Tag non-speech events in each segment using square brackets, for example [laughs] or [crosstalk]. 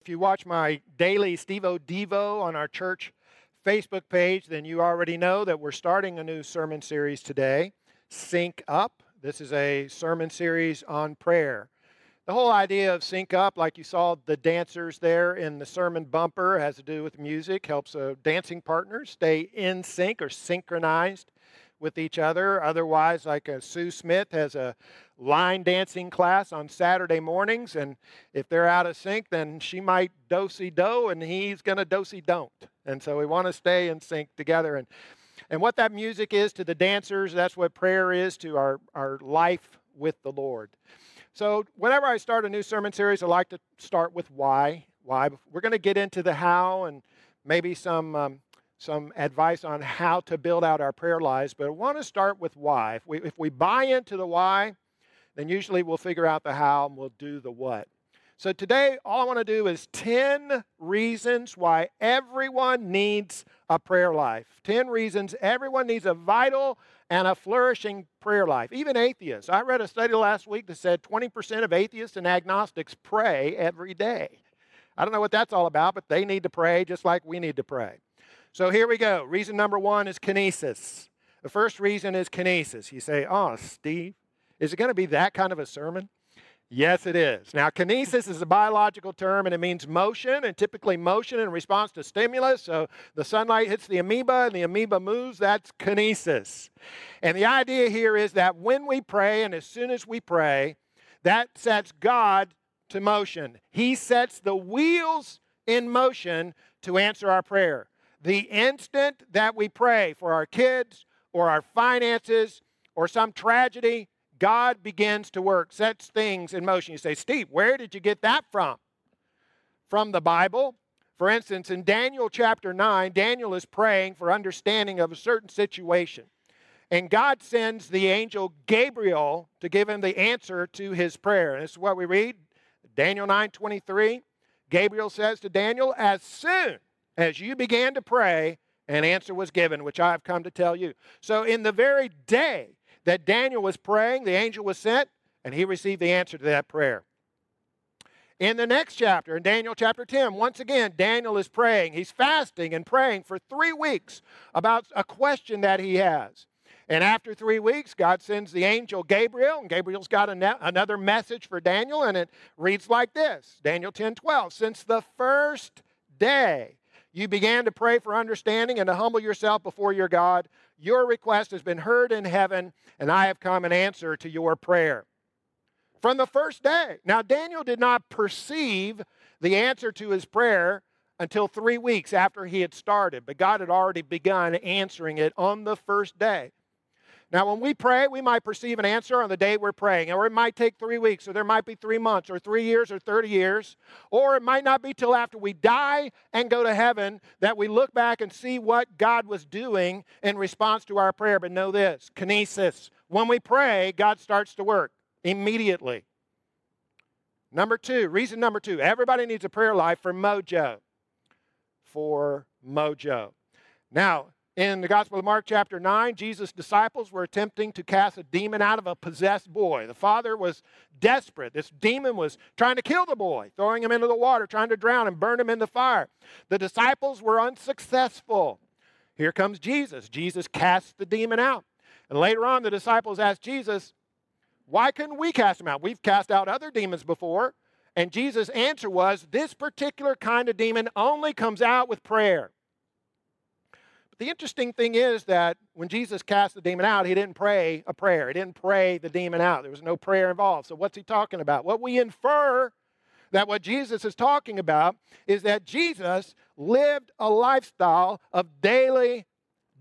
If you watch my daily Stevo Devo on our church Facebook page, then you already know that we're starting a new sermon series today, Sync Up. This is a sermon series on prayer. The whole idea of sync up, like you saw the dancers there in the sermon bumper, has to do with music, helps a dancing partner stay in sync or synchronized with each other. Otherwise, like uh, Sue Smith has a line dancing class on Saturday mornings, and if they're out of sync, then she might dosey do, and he's going to dosey don't. And so we want to stay in sync together. And and what that music is to the dancers, that's what prayer is to our, our life with the Lord. So, whenever I start a new sermon series, I like to start with why. Why? We're going to get into the how and maybe some um, some advice on how to build out our prayer lives, but I want to start with why. If we, if we buy into the why, then usually we'll figure out the how and we'll do the what. So today, all I want to do is 10 reasons why everyone needs a prayer life. 10 reasons everyone needs a vital and a flourishing prayer life, even atheists. I read a study last week that said 20% of atheists and agnostics pray every day. I don't know what that's all about, but they need to pray just like we need to pray. So here we go. Reason number one is kinesis. The first reason is kinesis. You say, oh, Steve, is it going to be that kind of a sermon? Yes, it is. Now, kinesis is a biological term and it means motion, and typically motion in response to stimulus. So the sunlight hits the amoeba and the amoeba moves. That's kinesis. And the idea here is that when we pray, and as soon as we pray, that sets God to motion. He sets the wheels in motion to answer our prayer. The instant that we pray for our kids or our finances or some tragedy, God begins to work, sets things in motion. You say, Steve, where did you get that from? From the Bible. For instance, in Daniel chapter 9, Daniel is praying for understanding of a certain situation. And God sends the angel Gabriel to give him the answer to his prayer. And this is what we read Daniel 9 23. Gabriel says to Daniel, As soon as you began to pray, an answer was given, which I have come to tell you. So, in the very day that Daniel was praying, the angel was sent, and he received the answer to that prayer. In the next chapter, in Daniel chapter 10, once again, Daniel is praying. He's fasting and praying for three weeks about a question that he has. And after three weeks, God sends the angel Gabriel, and Gabriel's got another message for Daniel, and it reads like this Daniel 10 12. Since the first day you began to pray for understanding and to humble yourself before your God. Your request has been heard in heaven, and I have come in answer to your prayer. From the first day. Now, Daniel did not perceive the answer to his prayer until three weeks after he had started, but God had already begun answering it on the first day. Now, when we pray, we might perceive an answer on the day we're praying, or it might take three weeks, or there might be three months, or three years, or 30 years, or it might not be till after we die and go to heaven that we look back and see what God was doing in response to our prayer. But know this kinesis. When we pray, God starts to work immediately. Number two, reason number two everybody needs a prayer life for mojo. For mojo. Now, in the Gospel of Mark, chapter 9, Jesus' disciples were attempting to cast a demon out of a possessed boy. The father was desperate. This demon was trying to kill the boy, throwing him into the water, trying to drown him, burn him in the fire. The disciples were unsuccessful. Here comes Jesus. Jesus casts the demon out. And later on, the disciples asked Jesus, Why couldn't we cast him out? We've cast out other demons before. And Jesus' answer was, This particular kind of demon only comes out with prayer. The interesting thing is that when Jesus cast the demon out, he didn't pray a prayer. He didn't pray the demon out. There was no prayer involved. So, what's he talking about? What we infer that what Jesus is talking about is that Jesus lived a lifestyle of daily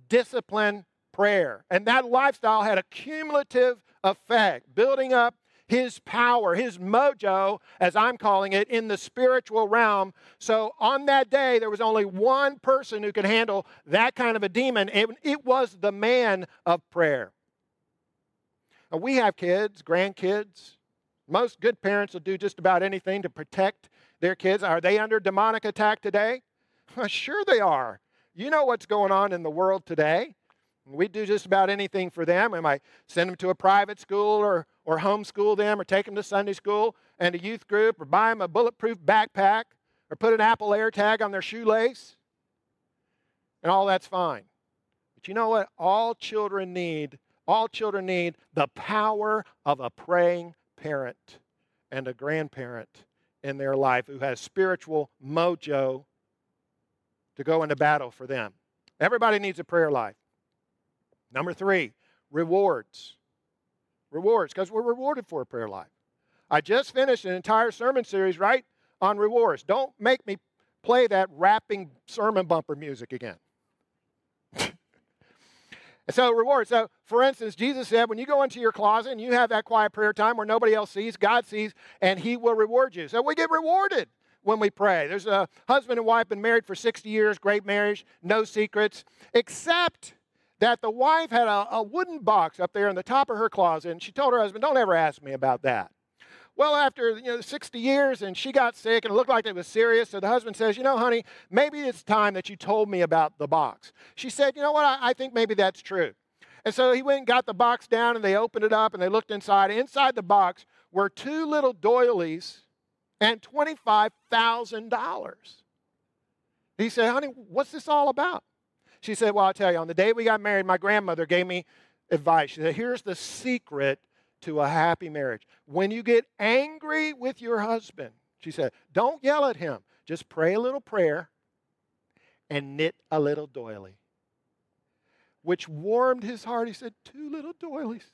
discipline prayer. And that lifestyle had a cumulative effect, building up his power, his mojo, as I'm calling it, in the spiritual realm. So on that day, there was only one person who could handle that kind of a demon, and it was the man of prayer. Now, we have kids, grandkids. Most good parents will do just about anything to protect their kids. Are they under demonic attack today? [laughs] Sure, they are. You know what's going on in the world today. We do just about anything for them. We might send them to a private school or, or homeschool them or take them to Sunday school and a youth group or buy them a bulletproof backpack or put an Apple AirTag on their shoelace, and all that's fine. But you know what? All children need, all children need the power of a praying parent and a grandparent in their life who has spiritual mojo to go into battle for them. Everybody needs a prayer life. Number three, rewards. Rewards, because we're rewarded for a prayer life. I just finished an entire sermon series, right, on rewards. Don't make me play that rapping sermon bumper music again. [laughs] so, rewards. So, for instance, Jesus said, when you go into your closet and you have that quiet prayer time where nobody else sees, God sees, and He will reward you. So, we get rewarded when we pray. There's a husband and wife been married for 60 years, great marriage, no secrets, except that the wife had a, a wooden box up there in the top of her closet, and she told her husband, Don't ever ask me about that. Well, after you know 60 years, and she got sick, and it looked like it was serious. So the husband says, "You know, honey, maybe it's time that you told me about the box." She said, "You know what? I, I think maybe that's true." And so he went and got the box down, and they opened it up, and they looked inside. Inside the box were two little doilies and twenty-five thousand dollars. He said, "Honey, what's this all about?" She said, Well, I'll tell you, on the day we got married, my grandmother gave me advice. She said, Here's the secret to a happy marriage. When you get angry with your husband, she said, Don't yell at him. Just pray a little prayer and knit a little doily. Which warmed his heart. He said, Two little doilies.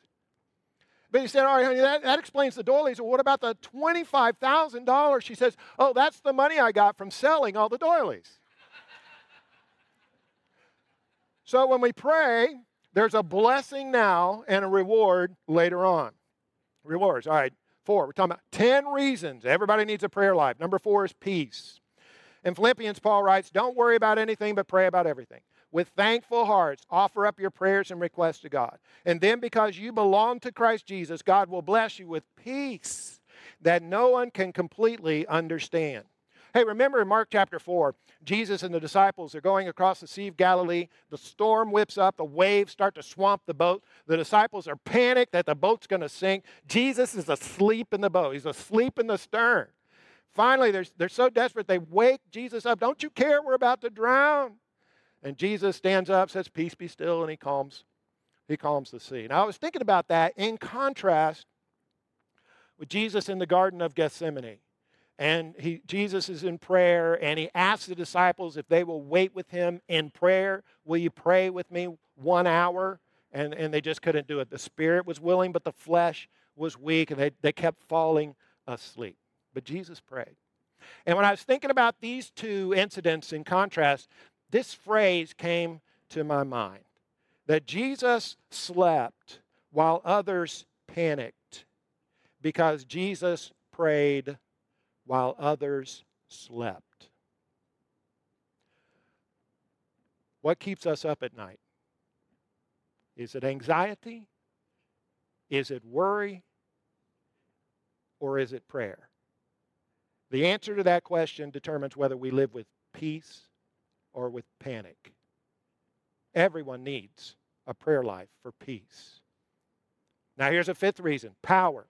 But he said, All right, honey, that, that explains the doilies. Well, what about the $25,000? She says, Oh, that's the money I got from selling all the doilies. So when we pray, there's a blessing now and a reward later on. Rewards. All right, four. We're talking about 10 reasons everybody needs a prayer life. Number four is peace. In Philippians, Paul writes, Don't worry about anything, but pray about everything. With thankful hearts, offer up your prayers and requests to God. And then, because you belong to Christ Jesus, God will bless you with peace that no one can completely understand. Hey, remember in Mark chapter 4, Jesus and the disciples are going across the Sea of Galilee. The storm whips up, the waves start to swamp the boat. The disciples are panicked that the boat's going to sink. Jesus is asleep in the boat, he's asleep in the stern. Finally, they're, they're so desperate, they wake Jesus up. Don't you care? We're about to drown. And Jesus stands up, says, Peace be still, and he calms, he calms the sea. Now, I was thinking about that in contrast with Jesus in the Garden of Gethsemane and he, Jesus is in prayer, and he asks the disciples if they will wait with him in prayer. Will you pray with me one hour? And, and they just couldn't do it. The spirit was willing, but the flesh was weak, and they, they kept falling asleep. But Jesus prayed. And when I was thinking about these two incidents in contrast, this phrase came to my mind that Jesus slept while others panicked because Jesus prayed while others slept. What keeps us up at night? Is it anxiety? Is it worry? Or is it prayer? The answer to that question determines whether we live with peace or with panic. Everyone needs a prayer life for peace. Now, here's a fifth reason power.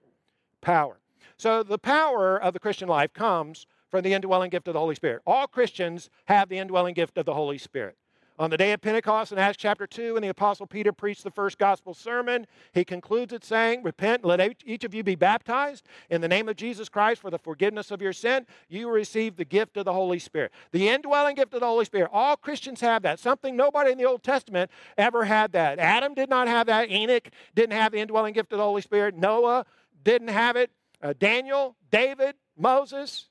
Power. So the power of the Christian life comes from the indwelling gift of the Holy Spirit. All Christians have the indwelling gift of the Holy Spirit. On the day of Pentecost in Acts chapter 2, when the Apostle Peter preached the first gospel sermon, he concludes it saying, Repent, let each of you be baptized in the name of Jesus Christ for the forgiveness of your sin. You receive the gift of the Holy Spirit. The indwelling gift of the Holy Spirit. All Christians have that. Something nobody in the Old Testament ever had that. Adam did not have that. Enoch didn't have the indwelling gift of the Holy Spirit. Noah didn't have it uh, Daniel, David, Moses.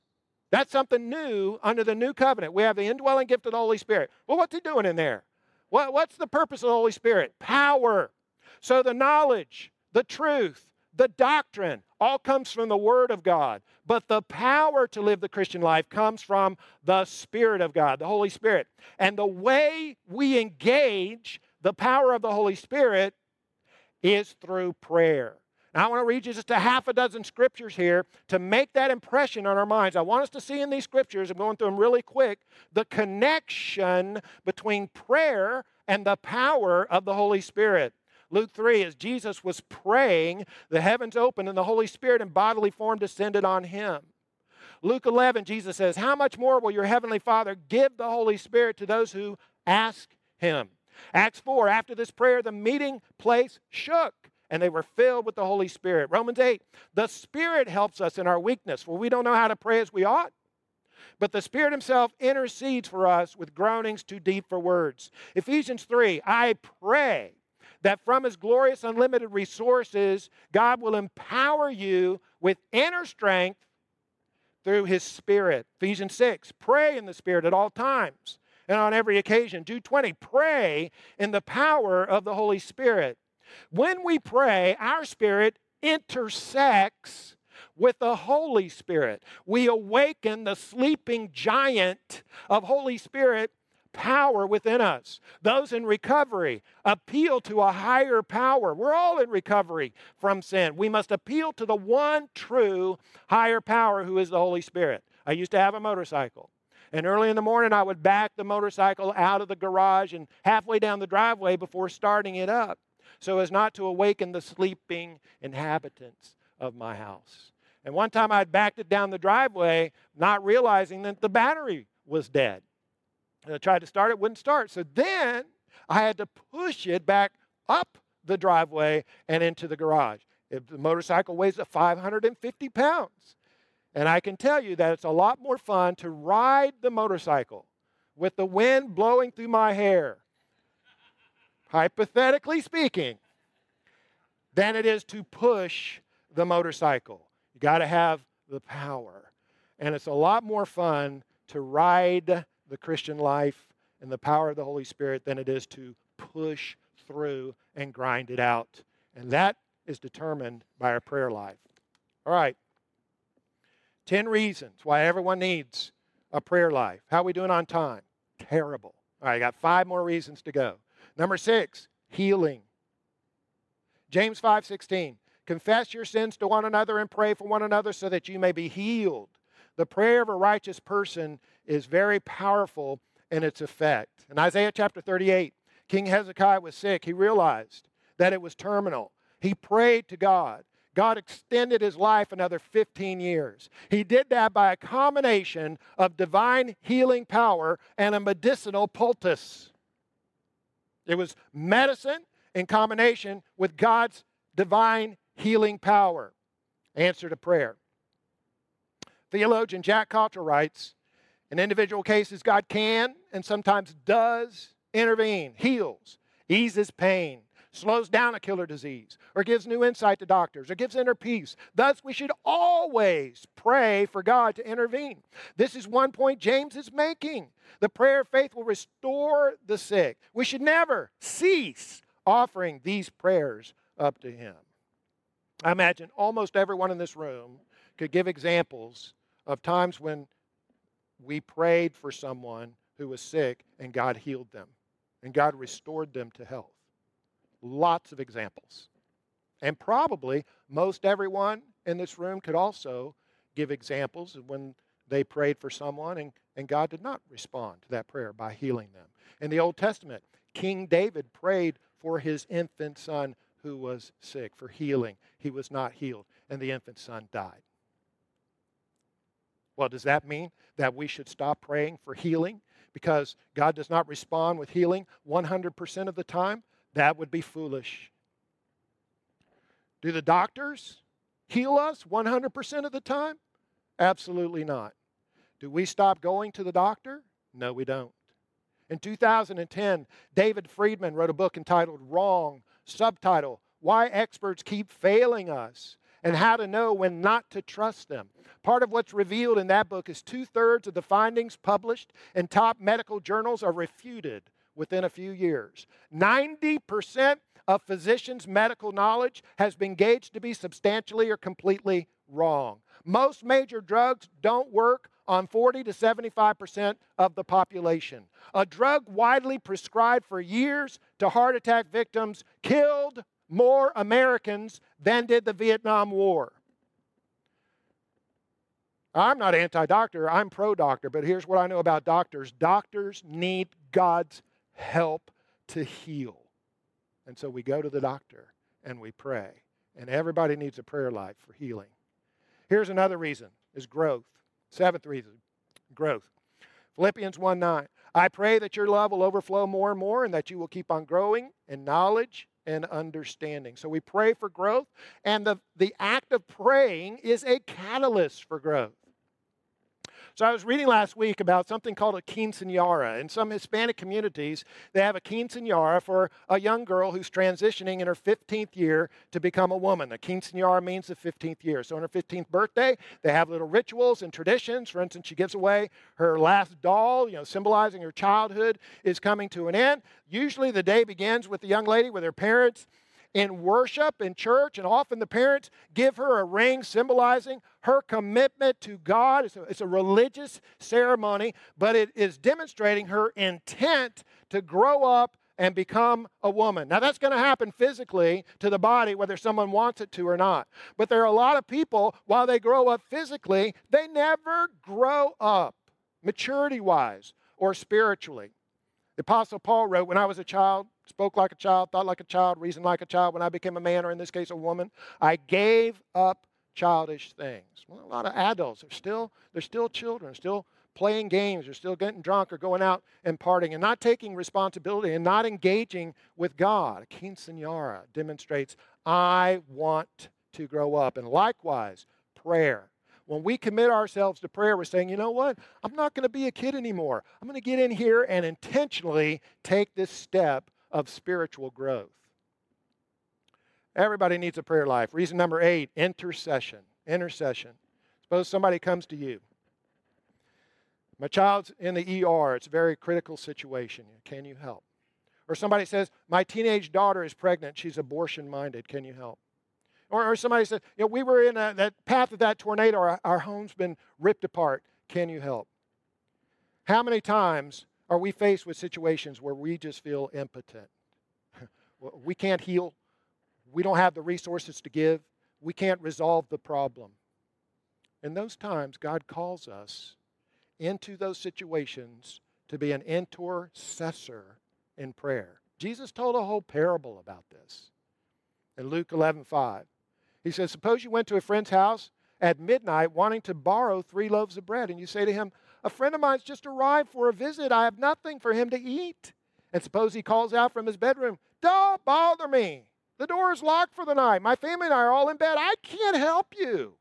That's something new under the new covenant. We have the indwelling gift of the Holy Spirit. Well, what's he doing in there? What, what's the purpose of the Holy Spirit? Power. So the knowledge, the truth, the doctrine all comes from the Word of God. But the power to live the Christian life comes from the Spirit of God, the Holy Spirit. And the way we engage the power of the Holy Spirit is through prayer. I want to read you just a half a dozen scriptures here to make that impression on our minds. I want us to see in these scriptures, I'm going through them really quick, the connection between prayer and the power of the Holy Spirit. Luke 3, as Jesus was praying, the heavens opened and the Holy Spirit in bodily form descended on him. Luke 11, Jesus says, How much more will your heavenly Father give the Holy Spirit to those who ask him? Acts 4, after this prayer, the meeting place shook and they were filled with the Holy Spirit. Romans 8, the Spirit helps us in our weakness, for we don't know how to pray as we ought. But the Spirit Himself intercedes for us with groanings too deep for words. Ephesians 3, I pray that from His glorious unlimited resources, God will empower you with inner strength through His Spirit. Ephesians 6, pray in the Spirit at all times and on every occasion. Jude 20, pray in the power of the Holy Spirit. When we pray, our spirit intersects with the Holy Spirit. We awaken the sleeping giant of Holy Spirit power within us. Those in recovery appeal to a higher power. We're all in recovery from sin. We must appeal to the one true higher power who is the Holy Spirit. I used to have a motorcycle. And early in the morning, I would back the motorcycle out of the garage and halfway down the driveway before starting it up so as not to awaken the sleeping inhabitants of my house. And one time I'd backed it down the driveway, not realizing that the battery was dead. And I tried to start it, wouldn't start. So then I had to push it back up the driveway and into the garage. If the motorcycle weighs 550 pounds. And I can tell you that it's a lot more fun to ride the motorcycle with the wind blowing through my hair hypothetically speaking, than it is to push the motorcycle. You got to have the power. And it's a lot more fun to ride the Christian life in the power of the Holy Spirit than it is to push through and grind it out. And that is determined by our prayer life. All right. 10 reasons why everyone needs a prayer life. How are we doing on time? Terrible. All right, I got five more reasons to go. Number six, healing. James 5:16. Confess your sins to one another and pray for one another so that you may be healed. The prayer of a righteous person is very powerful in its effect. In Isaiah chapter 38, King Hezekiah was sick. He realized that it was terminal. He prayed to God. God extended his life another 15 years. He did that by a combination of divine healing power and a medicinal poultice. It was medicine in combination with God's divine healing power. Answer to prayer. Theologian Jack Cottrell writes In individual cases, God can and sometimes does intervene, heals, eases pain, slows down a killer disease, or gives new insight to doctors, or gives inner peace. Thus, we should always pray for God to intervene. This is one point James is making. The prayer of faith will restore the sick. We should never cease offering these prayers up to Him. I imagine almost everyone in this room could give examples of times when we prayed for someone who was sick and God healed them and God restored them to health. Lots of examples. And probably most everyone in this room could also give examples of when they prayed for someone and, and God did not respond to that prayer by healing them. In the Old Testament, King David prayed for his infant son who was sick for healing. He was not healed, and the infant son died. Well, does that mean that we should stop praying for healing because God does not respond with healing 100% of the time? That would be foolish. Do the doctors heal us 100% of the time? Absolutely not. Do we stop going to the doctor? No, we don't. In 2010, David Freedman wrote a book entitled Wrong, subtitle Why Experts Keep Failing Us and How to Know When Not to Trust Them. Part of what's revealed in that book is two thirds of the findings published in top medical journals are refuted within a few years. 90% of physicians' medical knowledge has been gauged to be substantially or completely wrong. Most major drugs don't work on 40 to 75% of the population. A drug widely prescribed for years to heart attack victims killed more Americans than did the Vietnam War. I'm not anti doctor, I'm pro doctor, but here's what I know about doctors doctors need God's help to heal. And so we go to the doctor and we pray. And everybody needs a prayer life for healing. Here's another reason is growth. Seventh reason growth. Philippians 1 9. I pray that your love will overflow more and more and that you will keep on growing in knowledge and understanding. So we pray for growth, and the, the act of praying is a catalyst for growth. So I was reading last week about something called a quinceanera. In some Hispanic communities, they have a quinceanera for a young girl who's transitioning in her 15th year to become a woman. A quinceanera means the 15th year. So on her 15th birthday, they have little rituals and traditions. For instance, she gives away her last doll, you know, symbolizing her childhood is coming to an end. Usually the day begins with the young lady with her parents in worship in church, and often the parents give her a ring symbolizing her commitment to God. It's a, it's a, religious ceremony, but it is demonstrating her intent to grow up and become a woman. Now, that's going to happen physically to the body, whether someone wants it to or not. But there are a lot of people, while they grow up physically, they never grow up maturity wise or spiritually. The Apostle Paul wrote, When I was a child, spoke like a child, thought like a child, reasoned like a child. When I became a man, or in this case, a woman, I gave up childish things. Well, a lot of adults are still, they're still children, still playing games, or still getting drunk, or going out and partying, and not taking responsibility and not engaging with God. Quinceanera demonstrates, I want to grow up. And likewise, prayer when we commit ourselves to prayer, we're saying, you know what? I'm not going to be a kid anymore. I'm going to get in here and intentionally take this step of spiritual growth. Everybody needs a prayer life. Reason number eight intercession. Intercession. Suppose somebody comes to you. My child's in the ER. It's a very critical situation. Can you help? Or somebody says, My teenage daughter is pregnant. She's abortion minded. Can you help? Or, or somebody says, you know, we were in a, that path of that tornado, our, our home's been ripped apart. Can you help? How many times are we faced with situations where we just feel impotent? [laughs] we can't heal. We don't have the resources to give. We can't resolve the problem. In those times, God calls us into those situations to be an intercessor in prayer. Jesus told a whole parable about this in Luke 11 5. He says, Suppose you went to a friend's house at midnight wanting to borrow three loaves of bread, and you say to him, A friend of mine's just arrived for a visit. I have nothing for him to eat. And suppose he calls out from his bedroom, Don't bother me. The door is locked for the night. My family and I are all in bed. I can't help you.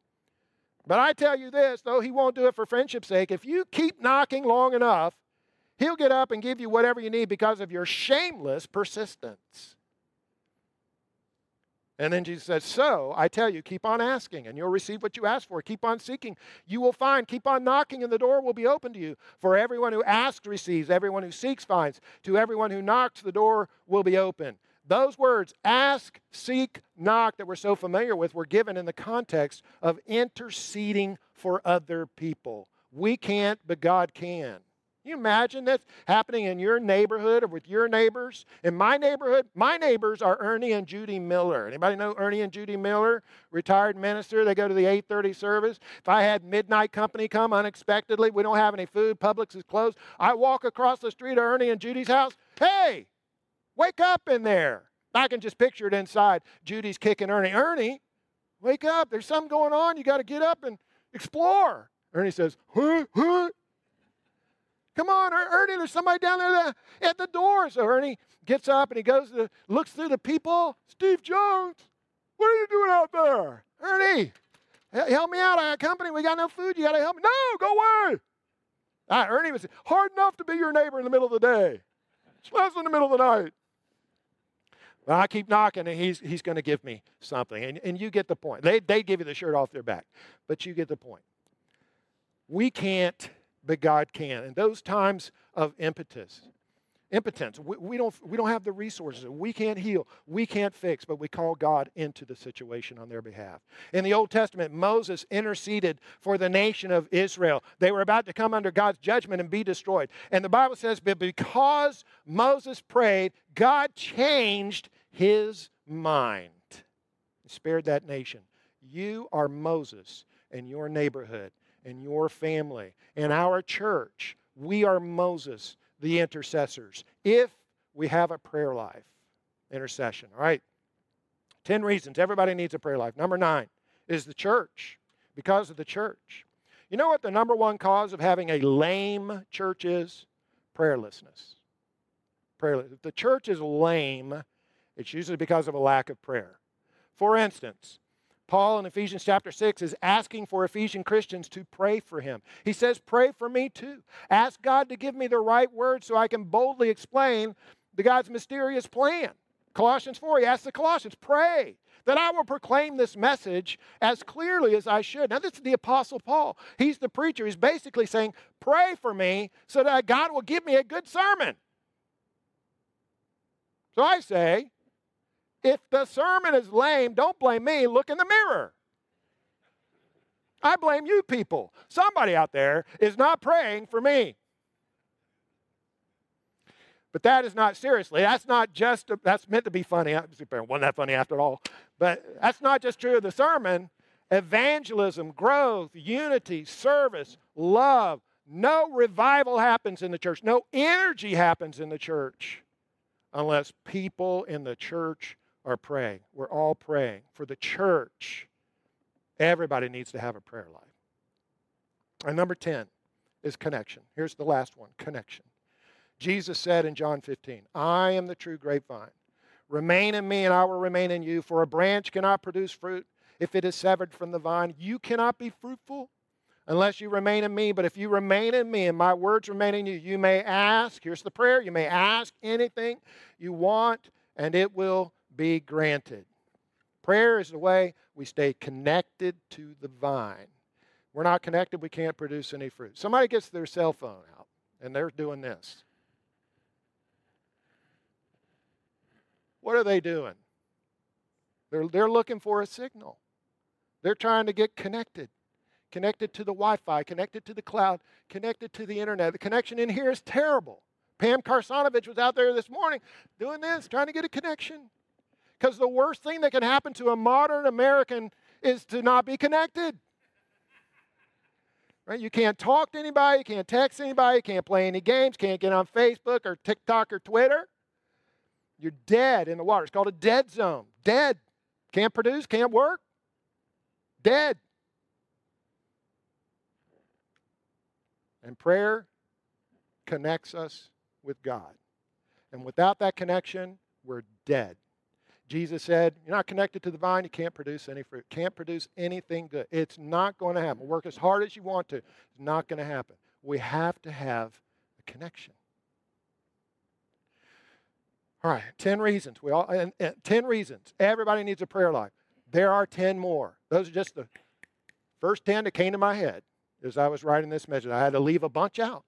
But I tell you this, though he won't do it for friendship's sake, if you keep knocking long enough, he'll get up and give you whatever you need because of your shameless persistence. And then Jesus says, So I tell you, keep on asking, and you'll receive what you ask for. Keep on seeking, you will find. Keep on knocking, and the door will be open to you. For everyone who asks receives, everyone who seeks finds. To everyone who knocks, the door will be open. Those words, ask, seek, knock, that we're so familiar with, were given in the context of interceding for other people. We can't, but God can you imagine that's happening in your neighborhood or with your neighbors? In my neighborhood, my neighbors are Ernie and Judy Miller. Anybody know Ernie and Judy Miller? Retired minister. They go to the 8:30 service. If I had midnight company come unexpectedly, we don't have any food, Publix is closed. I walk across the street to Ernie and Judy's house. Hey, wake up in there. I can just picture it inside. Judy's kicking Ernie. Ernie, wake up. There's something going on. You got to get up and explore. Ernie says, huh, huh. Come on, er-, Ernie, there's somebody down there at the door. So Ernie gets up and he goes to, looks through the people. Steve Jones, what are you doing out there? Ernie, help me out. I got company. We got no food. You got to help me. No, go away. Ah, Ernie was hard enough to be your neighbor in the middle of the day. It's in the middle of the night. Well, I keep knocking, and he's, he's going to give me something. And, and you get the point. They, they give you the shirt off their back, but you get the point. We can't but God can. And those times of impetus, impotence, we, we, don't, we don't have the resources. We can't heal. We can't fix, but we call God into the situation on their behalf. In the Old Testament, Moses interceded for the nation of Israel. They were about to come under God's judgment and be destroyed. And the Bible says, but because Moses prayed, God changed his mind. Spared that nation. You are Moses in your neighborhood and your family and our church. We are Moses, the intercessors, if we have a prayer life. Intercession. All right. 10 reasons everybody needs a prayer life. Number nine is the church, because of the church. You know what the number one cause of having a lame church is? Prayerlessness. Prayerless. If the church is lame, it's usually because of a lack of prayer. For instance, Paul in Ephesians chapter 6 is asking for Ephesian Christians to pray for him. He says, Pray for me too. Ask God to give me the right words so I can boldly explain the God's mysterious plan. Colossians 4, he asks the Colossians, Pray that I will proclaim this message as clearly as I should. Now, this is the Apostle Paul. He's the preacher. He's basically saying, Pray for me so that God will give me a good sermon. So I say, if the sermon is lame, don't blame me. Look in the mirror. I blame you people. Somebody out there is not praying for me. But that is not seriously. That's not just, that's meant to be funny. Wasn't that funny after all? But that's not just true of the sermon. Evangelism, growth, unity, service, love. No revival happens in the church. No energy happens in the church unless people in the church are praying. We're all praying. For the church, everybody needs to have a prayer life. And number 10 is connection. Here's the last one connection. Jesus said in John 15, I am the true grapevine. Remain in me, and I will remain in you. For a branch cannot produce fruit if it is severed from the vine. You cannot be fruitful unless you remain in me. But if you remain in me and my words remain in you, you may ask. Here's the prayer you may ask anything you want, and it will be granted. Prayer is the way we stay connected to the vine. We're not connected, we can't produce any fruit. Somebody gets their cell phone out and they're doing this. What are they doing? They're, they're looking for a signal. They're trying to get connected. Connected to the Wi Fi, connected to the cloud, connected to the internet. The connection in here is terrible. Pam Karsanovich was out there this morning doing this, trying to get a connection. Because the worst thing that can happen to a modern American is to not be connected. Right? You can't talk to anybody, you can't text anybody, you can't play any games, can't get on Facebook or TikTok or Twitter. You're dead in the water. It's called a dead zone. Dead. Can't produce, can't work. Dead. And prayer connects us with God. And without that connection, we're dead. Jesus said, You're not connected to the vine, you can't produce any fruit, can't produce anything good. It's not going to happen. Work as hard as you want to, it's not going to happen. We have to have a connection. All right, 10 reasons. We all and, and 10 reasons. Everybody needs a prayer life. There are 10 more. Those are just the first 10 that came to my head as I was writing this message. I had to leave a bunch out.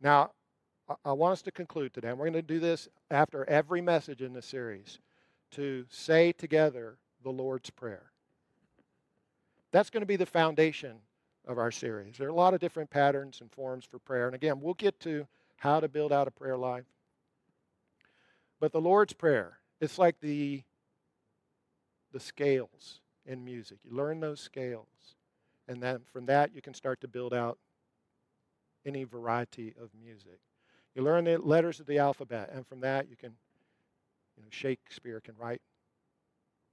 Now, I want us to conclude today, and we're going to do this after every message in this series, to say together the Lord's Prayer. That's going to be the foundation of our series. There are a lot of different patterns and forms for prayer. And again, we'll get to how to build out a prayer life. But the Lord's Prayer, it's like the, the scales in music. You learn those scales, and then from that you can start to build out any variety of music. You learn the letters of the alphabet, and from that you can, you know, Shakespeare can write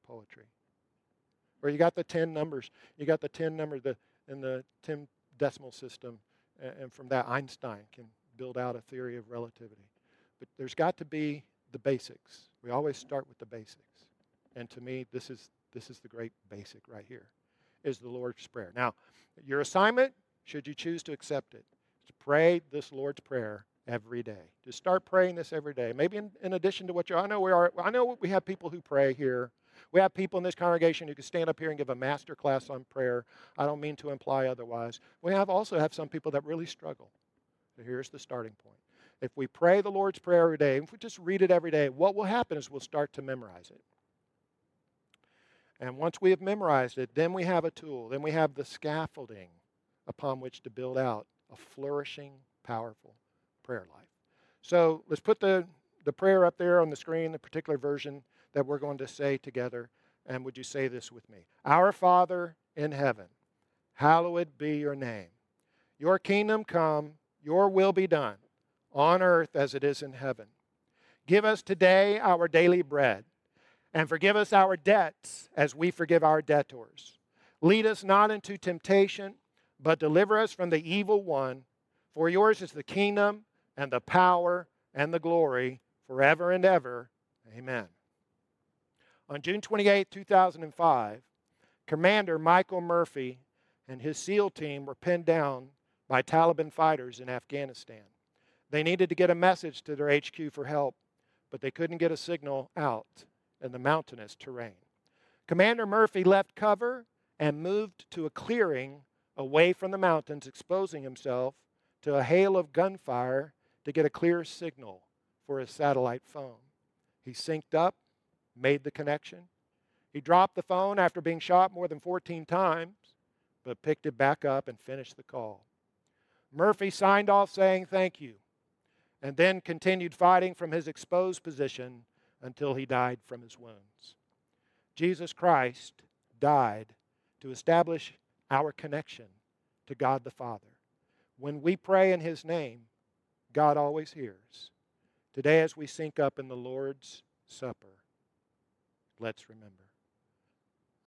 poetry. Or you got the 10 numbers. You got the 10 numbers the, in the 10 decimal system, and, and from that Einstein can build out a theory of relativity. But there's got to be the basics. We always start with the basics. And to me, this is, this is the great basic right here, is the Lord's Prayer. Now, your assignment, should you choose to accept it, is to pray this Lord's Prayer every day. Just start praying this every day. Maybe in, in addition to what you I know we are I know we have people who pray here. We have people in this congregation who can stand up here and give a master class on prayer. I don't mean to imply otherwise. We have also have some people that really struggle. So here's the starting point. If we pray the Lord's Prayer every day, if we just read it every day, what will happen is we'll start to memorize it. And once we have memorized it, then we have a tool. Then we have the scaffolding upon which to build out a flourishing, powerful prayer life. So let's put the, the prayer up there on the screen, the particular version that we're going to say together. And would you say this with me? Our Father in heaven, hallowed be your name. Your kingdom come, your will be done, on earth as it is in heaven. Give us today our daily bread, and forgive us our debts as we forgive our debtors Lead us not into temptation, but deliver us from the evil one. For yours is the kingdom and the power and the glory forever and ever. Amen. On June 28, 2005, Commander Michael Murphy and his SEAL team were pinned down by Taliban fighters in Afghanistan. They needed to get a message to their HQ for help, but they couldn't get a signal out in the mountainous terrain. Commander Murphy left cover and moved to a clearing away from the mountains, exposing himself to a hail of gunfire to get a clear signal for his satellite phone. He synced up, made the connection. He dropped the phone after being shot more than 14 times, but picked it back up and finished the call. Murphy signed off saying thank you, and then continued fighting from his exposed position until he died from his wounds. Jesus Christ died to establish our connection to God the Father. When we pray in His name, God always hears. Today, as we sync up in the Lord's Supper, let's remember.